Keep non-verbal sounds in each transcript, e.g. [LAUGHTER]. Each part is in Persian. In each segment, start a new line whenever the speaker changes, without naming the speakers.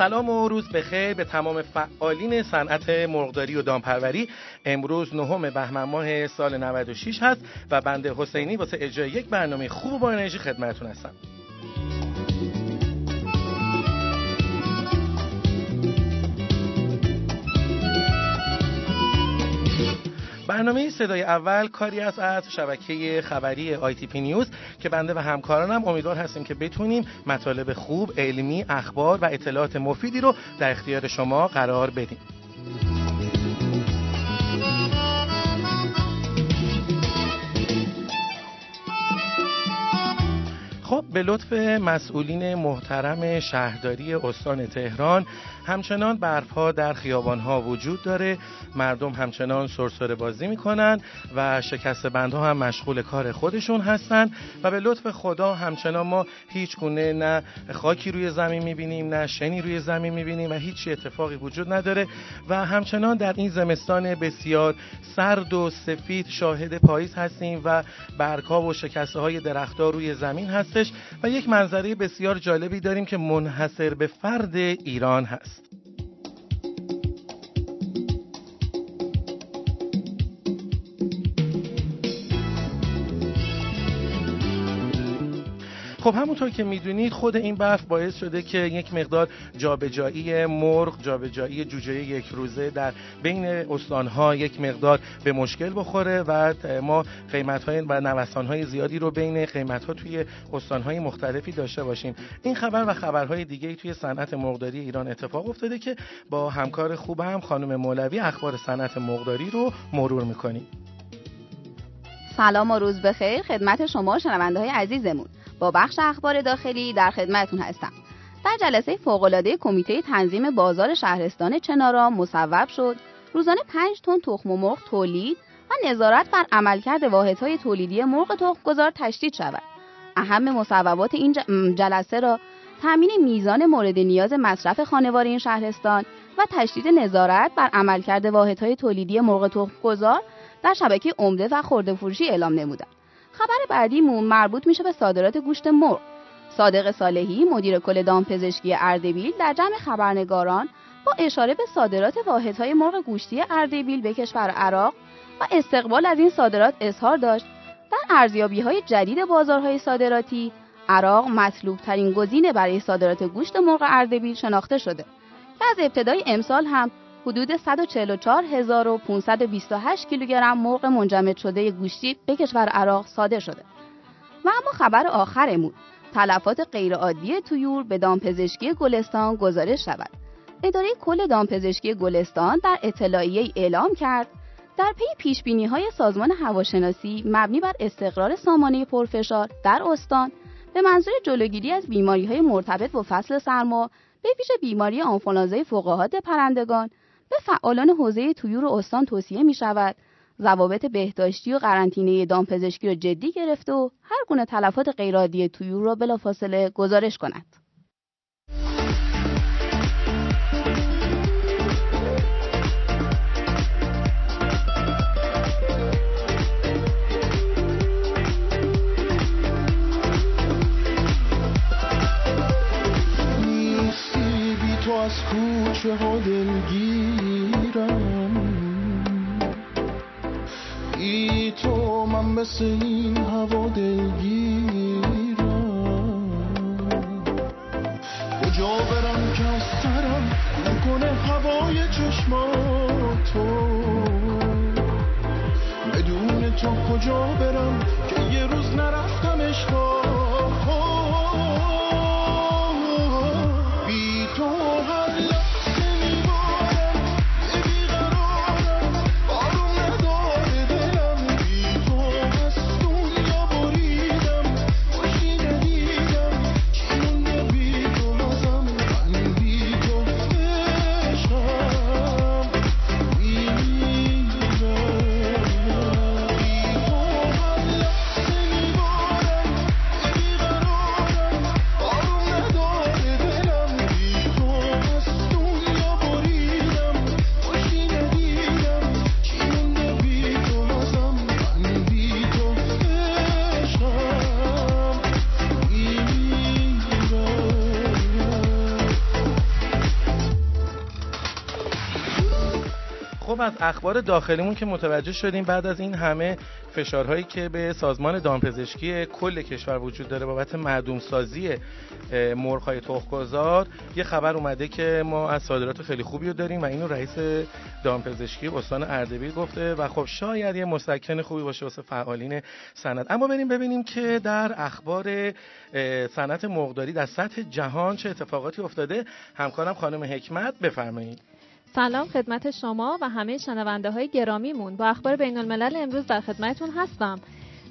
سلام و روز بخیر به تمام فعالین صنعت مرغداری و دامپروری. امروز نهم بهمن ماه سال 96 هست و بنده حسینی واسه اجرای یک برنامه خوب با انرژی خدمتتون هستم. برنامه صدای اول کاری است از شبکه خبری آی تی پی نیوز که بنده و همکارانم امیدوار هستیم که بتونیم مطالب خوب، علمی، اخبار و اطلاعات مفیدی رو در اختیار شما قرار بدیم. به لطف مسئولین محترم شهرداری استان تهران همچنان برفها در خیابانها وجود داره. مردم همچنان سرسره بازی می‌کنن و شکست بندها هم مشغول کار خودشون هستن و به لطف خدا همچنان ما هیچ گونه نه خاکی روی زمین می‌بینیم نه شنی روی زمین می‌بینیم و هیچ اتفاقی وجود نداره. و همچنان در این زمستان بسیار سرد و سفید شاهد پاییز هستیم و برگها و شکسته های درختها روی زمین هستش. و یک منظره بسیار جالبی داریم که منحصر به فرد ایران هست. خب همونطور که می‌دونید خود این برف باعث شده که یک مقدار جابجایی مرغ جابجایی جوجه یک روزه در بین استانها یک مقدار به مشکل بخوره و ما قیمت های و نوسان های زیادی رو بین قیمت ها توی استانهای مختلفی داشته باشیم. این خبر و خبرهای دیگه توی صنعت مرغداری ایران اتفاق افتاده که با همکار خوبم خانم مولوی اخبار صنعت مرغداری رو مرور می‌کنیم.
سلام و روز بخیر. خدمت شما شنونده های عزیزمون. با بخش اخبار داخلی در خدمتتون هستم. در جلسه فوق‌العاده کمیته تنظیم بازار شهرستان چنارا مصوب شد روزانه 5 تن تخم مرغ تولید و نظارت بر عملکرد واحدهای تولیدی مرغ تخمگذار تشدید شود. اهم مصوبات این جلسه را تامین میزان مورد نیاز مصرف خانوار این شهرستان و تشدید نظارت بر عملکرد واحدهای تولیدی مرغ تخمگذار در شبکه عمده و خرده فروشی اعلام نمودند. خبر بعدیمون مربوط میشه به صادرات گوشت مرغ. صادق صالحی مدیر کل دامپزشکی اردبیل در جمع خبرنگاران با اشاره به صادرات واحدهای مرغ گوشتی اردبیل به کشور عراق و استقبال از این صادرات اظهار داشت در ارزیابی های جدید بازارهای صادراتی عراق مطلوب ترین گزینه برای صادرات گوشت مرغ اردبیل شناخته شده که از ابتدای امسال هم حدود 144528 کیلوگرم مرغ منجمد شده گوشتی به کشور عراق صادر شده. و اما خبر آخرمون تلفات غیرعادی تویور به دامپزشکی گلستان گزارش شود. اداره کل دامپزشکی گلستان در اطلاعیه اعلام کرد در پی پیش بینی های سازمان هواشناسی مبنی بر استقرار سامانه پرفشار در استان به منظور جلوگیری از بیماری های مرتبط با فصل سرما به ویژه بیماری آنفولانزای فوقهاد پرندگان به فعالان حوزه تویور استان توصیه می شود ضوابط بهداشتی و قرنطینه دامپزشکی را جدی گرفته و هر گونه تلفات غیرعادی تویور را بلافاصله گزارش کند.
از کوچه ها دلگیرم من مثل این هوا دلگیرم. کجا برم که از سرم نکنه هوای چشماتو بدون تو کجا برم که یه روز نرفتم اشتاق
خب از اخبار داخلیمون که متوجه شدیم بعد از این همه فشارهایی که به سازمان دامپزشکی کل کشور وجود داره بابت معدوم سازی مرغ‌های تخم‌گذار یه خبر اومده که ما از صادرات خیلی خوبی رو داریم و اینو رئیس دامپزشکی استان اردبیل گفته و خب شاید یه مسکن خوبی باشه واسه فعالین صنعت. اما بریم ببینیم که در اخبار صنعت مرغداری در سطح جهان چه اتفاقاتی افتاده. همکارم خانم حکمت بفرمایید.
سلام خدمت شما و همه شنونده های گرامیمون. با اخبار بین الملل امروز در خدمتون هستم.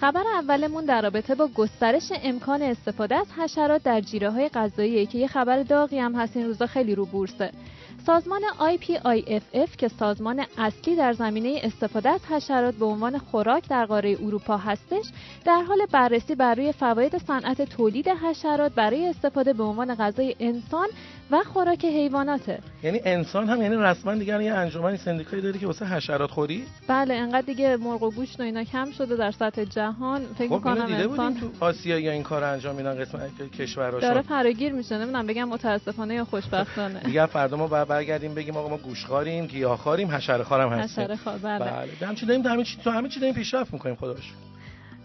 خبر اولمون در رابطه با گسترش امکان استفاده از حشرات در جیره های غذایی که یه خبر داغی هم هست این روزا خیلی رو بورسه سازمان IPIFF که سازمان اصلی در زمینه استفاده از حشرات به عنوان خوراک در قاره اروپا هستش در حال بررسی بر روی فواید صنعت تولید حشرات برای استفاده به عنوان غذای انسان و خوراک حیواناته.
یعنی انسان هم یعنی رسما دیگه یه انجمن سندیکایی داره که واسه حشرات خوری
بله انقدر دیگه مرغ و گوشت و اینا کم شده در سطح جهان. فکر خب می‌کنم انسان
تو آسیا یا این کار انجام میدن قسمت کشورها
داره فراگیر میشه نمی‌دونم بگم متاسفانه یا خوشبختانه. [LAUGHS]
دیگه فردا ما برگردیم بگیم آقا ما گوشخاریم گیاهخواریم حشره خارم هستیم.
حشره خار بله.
بله همین داریم؟ همه چی تو همه چی داریم پیشرفت می‌کنیم خداش.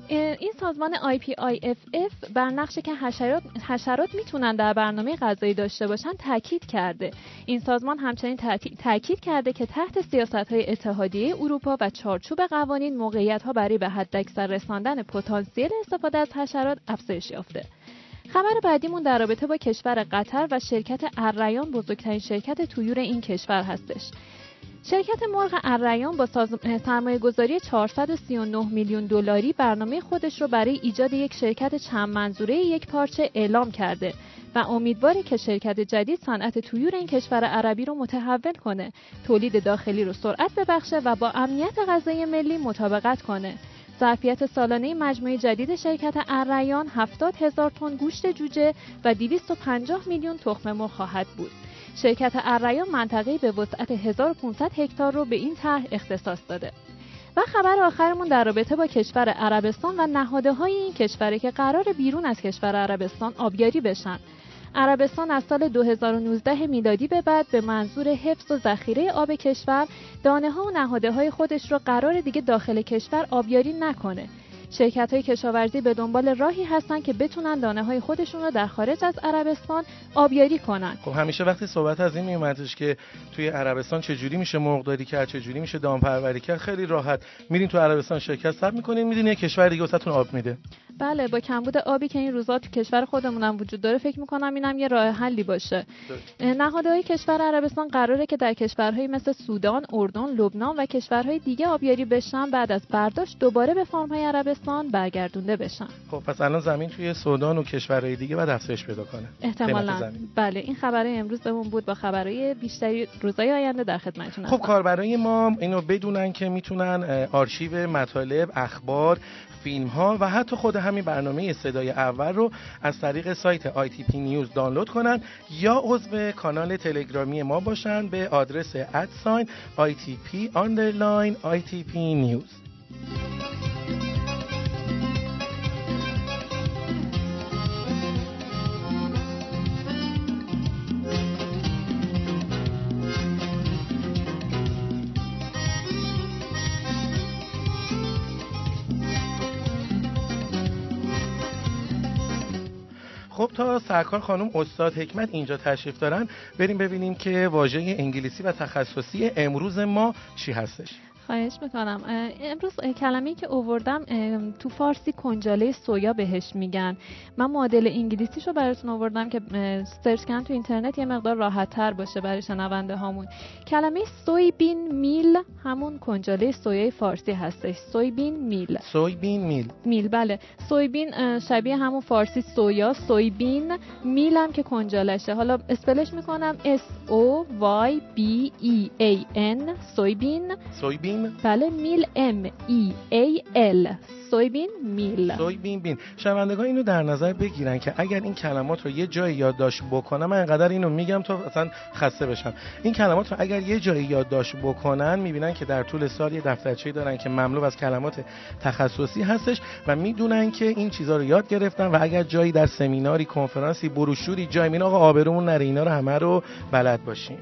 این سازمان IPIFF بر نقشه که حشرات, حشرات می‌تونن در برنامه غذایی داشته باشن تاکید کرده. این سازمان همچنین تاکید کرده که تحت سیاست های اتحادیه اروپا و چارچوب قوانین موقعیت ها برای به حداکثر رساندن پتانسیل استفاده از حشرات افزایش یافته. خبر بعدیمون در رابطه با کشور قطر و شرکت الریان بزرگترین شرکت تویور این کشور هستش. شرکت مرغ الریان با سرمایه گذاری 439 میلیون دلاری برنامه خودش رو برای ایجاد یک شرکت چند منظوره یک پارچه اعلام کرده و امیدواره که شرکت جدید صنعت تویور این کشور عربی رو متحول کنه، تولید داخلی رو سرعت ببخشه و با امنیت غذایی ملی مطابقت کنه. ظرفیت سالانه مجموعه جدید شرکت الریان 70 هزار تن گوشت جوجه و 250 میلیون تخم مرغ خواهد بود. شرکت الریان منطقه به وسعت 1500 هکتار رو به این طرح اختصاص داده. و خبر آخرمون در رابطه با کشور عربستان و نهاده های این کشوره که قرار بیرون از کشور عربستان آبیاری بشن. عربستان از سال 2019 میلادی به بعد به منظور حفظ و ذخیره آب کشور دانه ها و نهاده های خودش رو قرار دیگه داخل کشور آبیاری نکنه شرکت های کشاورزی به دنبال راهی هستن که بتونن دانه های خودشون رو در خارج از عربستان آبیاری کنن.
خب همیشه وقتی صحبت از این میومدش که توی عربستان چجوری میشه مرغداری کرد چجوری میشه دامپروری کرد خیلی راحت میرین تو عربستان شرکت ثبت می‌کنین میدین یه کشور دیگه واسهتون آب میده.
بله با کمبود آبی که این روزا تو کشور خودمون هم وجود داره فکر می‌کنم اینم یه راه حلی باشه. نهادهای کشور عربستان قراره که در کشورهایی مثل سودان، اردن، لبنان و کشورهای دیگه آبیاری بشن. بعد از برداشت دوباره به فرمهای عربستان برگردونده بشن.
خب پس الان زمین توی سودان و کشورهای دیگه بعد افزایش پیدا کنه.
احتمالاً. بله این خبرهای امروزمون بود با خبرهای بیشتری روزهای آینده در خدمتتون
خب کاربرای ما اینو بدونن که می‌تونن آرشیو مطالب اخبار فیلم ها و حتی خود همین برنامه صدای اول رو از طریق سایت ITP نیوز دانلود کنن یا عضو کانال تلگرامی ما باشن به آدرس ادساین ITP underline ITP نیوز. تا سرکار خانم استاد حکمت اینجا تشریف دارن بریم ببینیم که واژه انگلیسی و تخصصی امروز ما چی هستش.
خواهش می‌کنم. امروز کلمه که اووردم تو فارسی کنجاله سویا بهش میگن. من مدل انگلیسیش رو براتون اووردم که سرچ کردن تو اینترنت یه مقدار راحت تر باشه برای شنونده هامون. کلمه سویبین میل همون کنجاله سویای فارسی هستش. سویبین میل.
سویبین میل.
میل بله. سویبین شبیه همون فارسی سویا. سویبین میل هم که کنجالشه. حالا اسپلش می‌کنم. S O Y B E A N. سویبین.
سویبین
بله میل ام ای ای ال. سویبین میل.
سویبین بین. شنوندگان اینو در نظر بگیرن که اگر این کلمات رو یه جایی یادداشت بکنم من انقدر اینو میگم تا اصلا خسته بشم. این کلمات رو اگر یه جایی یادداشت بکنن می‌بینن که در طول سال یه دفترچه‌ای دارن که مملو از کلمات تخصصی هستش و می‌دونن که این چیزها رو یاد گرفتن و اگر جایی در سمیناری کنفرانسی بروشوری جایی می‌بینن آقا آبرومون نره اینا رو همه رو بلد باشیم.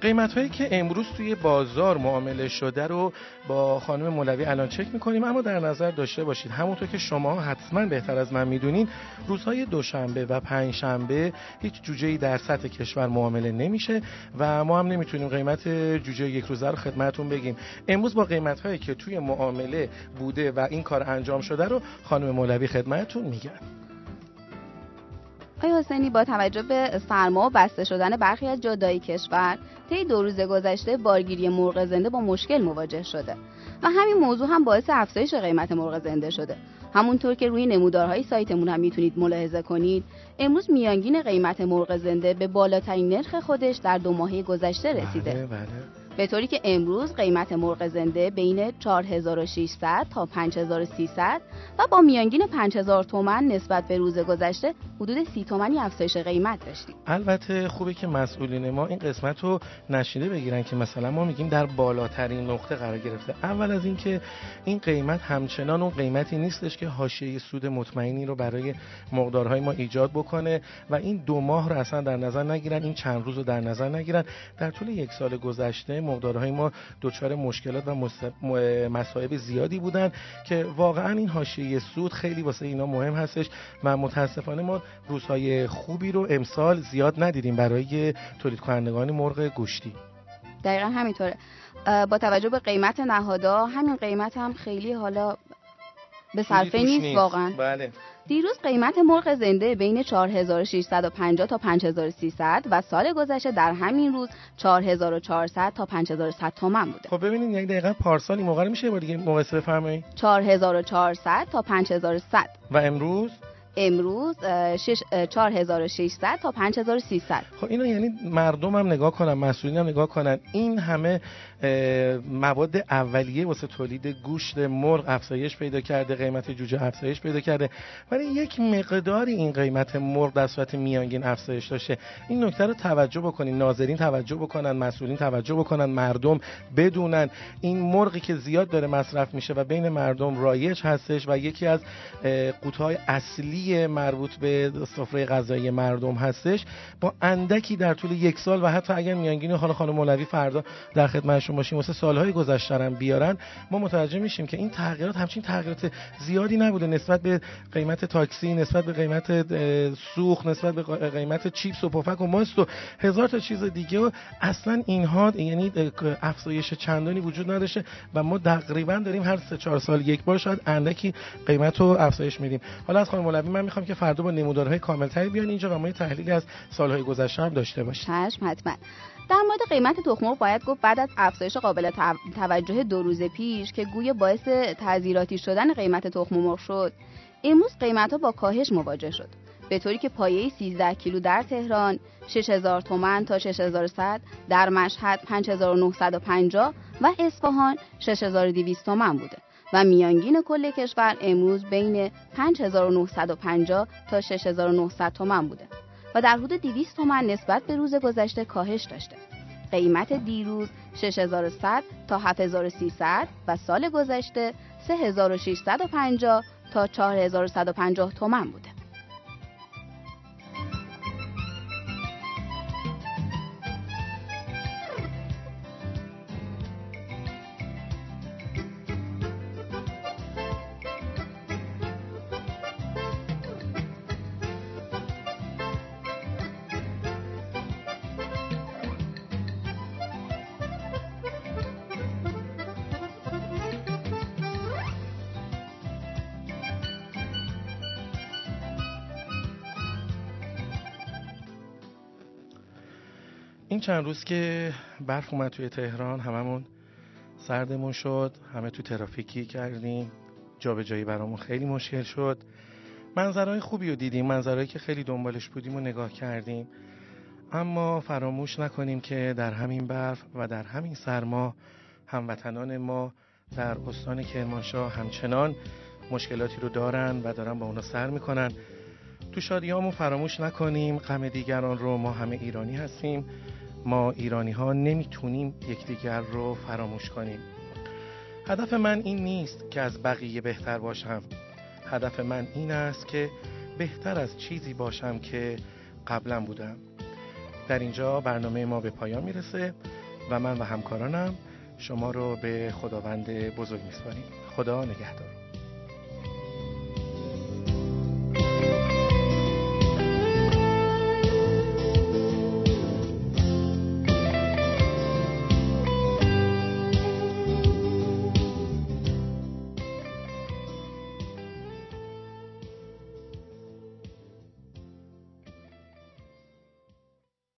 قیمت هایی که امروز توی بازار معامله شده رو با خانم مولوی الان چک می‌کنیم. اما در نظر داشته باشید همونطور که شما حتما بهتر از من می‌دونین روزهای دوشنبه و پنجشنبه هیچ جوجه ای در سطح کشور معامله نمیشه و ما هم نمی‌تونیم قیمت جوجه یک روزه رو خدمتون بگیم. امروز با قیمت هایی که توی معامله بوده و این کار انجام شده رو خانم مولوی خدمتتون میگن
آقای حسینی با توجه به سرما و بسته شدن برخی از جادای کشور طی دو روز گذشته بارگیری مرغ زنده با مشکل مواجه شده و همین موضوع هم باعث افزایش قیمت مرغ زنده شده همونطور که روی نمودارهای سایتمون هم می‌تونید ملاحظه کنید امروز میانگین قیمت مرغ زنده به بالاترین نرخ خودش در دو ماهه گذشته رسیده
بله بله.
به طوری که امروز قیمت مرغ زنده بین 4600 تا 5300 و با میانگین 5000 تومن نسبت به روز گذشته حدود 30 تومنی افزایش قیمت داشتیم.
البته خوبه که مسئولین ما این قسمت رو نشیده بگیرن که مثلا ما میگیم در بالاترین نقطه قرار گرفته اول از اینکه این قیمت همچنان اون قیمتی نیستش که حاشیه سود مطمئنی رو برای مقدارهای ما ایجاد بکنه و این دو ماه رو اصلا در نظر نگیرن این چند روز رو در نظر نگیرن در طول یک سال گذشته مقدارهای ما دچار مشکلات و مصائب زیادی بودن که واقعا این حاشیه سود خیلی واسه اینا مهم هستش و متاسفانه ما روزهای خوبی رو امسال زیاد ندیدیم برای تولید کنندگان مرغ گوشتی
دقیقا همینطوره. با توجه به قیمت نهادا همین قیمت هم خیلی حالا به صرفه نیست, واقعا.
بله.
دیروز قیمت مرغ زنده بین 4650 تا 5300 و سال گذشته در همین روز 4400 تا 5100 تومان بوده.
خب ببینید یک دقیقا پارسال این موقع میشه با دیگه مقایسه بفرمایید.
4400 تا 5100
و امروز؟
امروز 4600 تا 5300
خب اینو یعنی مردم هم نگاه کنن مسئولین هم نگاه کنن. این همه مواد اولیه واسه تولید گوشت مرغ افزایش پیدا کرده قیمت جوجه افزایش پیدا کرده. ولی یک مقداری این قیمت مرغ در صورت میانگین افزایش داشته. این نکته رو توجه بکنین ناظرین توجه بکنن مسئولین توجه بکنن مردم بدونن. این مرغی که زیاد داره مصرف میشه و بین مردم رایج هستش و یکی از قوتهای اصلی مربوط به سفره غذایی مردم هستش با اندکی در طول یک سال و حتی اگر میانگین حالا خانم مولوی فردا در خدمت نشون باشیم واسه سالهای گذشته بیارن ما متوجه میشیم که این تغییرات همچین تغییرات زیادی نبوده نسبت به قیمت تاکسی نسبت به قیمت سوخت نسبت به قیمت چیپس و پفک و ماست و هزار تا چیز دیگه و اصلا اینها یعنی افزایش چندانی وجود نداشته و ما تقریبا داریم هر سه چهار سال یک بار شاید اندکی قیمت رو افزایش میدیم. حالا از خانم مولوی من می‌خوام که فردا با نمودارهای کاملتری بیان اینجا و ما تحلیلی از سالهای گذشته هم داشته باشیم.
چشم حتما. در مورد قیمت تخم باید گفت بعد از افزایش قابل توجه دو روز پیش که گویا باعث تذیراتی شدن قیمت تخم مرغ شد. امروز قیمت ها با کاهش مواجه شد. به طوری که پایه 13 کیلو در تهران 6000 تومان تا 6100 در مشهد 5950 و اصفهان 6200 تومان بوده. و میانگین کل کشور امروز بین 5950 تا 6900 تومان بوده و در حدود 200 تومن نسبت به روز گذشته کاهش داشته. قیمت دیروز 6100 تا 7300 و سال گذشته 3650 تا 4150 تومن بوده.
این چند روز که برف اومد توی تهران هممون سردمون شد همه تو ترافیکی کردیم جابجایی برامون خیلی مشکل شد. منظرهای خوبی رو دیدیم منظرهایی که خیلی دنبالش بودیم و نگاه کردیم. اما فراموش نکنیم که در همین برف و در همین سرما هموطنان ما در استان کرمانشاه همچنان مشکلاتی رو دارن و دارن با اونا سر می‌کنن. تو شادیامون فراموش نکنیم غم دیگران رو ما همه ایرانی هستیم. ما ایرانی ها نمی‌تونیم یکدیگر رو فراموش کنیم. هدف من این نیست که از بقیه بهتر باشم. هدف من این است که بهتر از چیزی باشم که قبلا بودم. در اینجا برنامه ما به پایان می‌رسه و من و همکارانم شما رو به خداوند بزرگ میسپاریم. خدا نگهدار.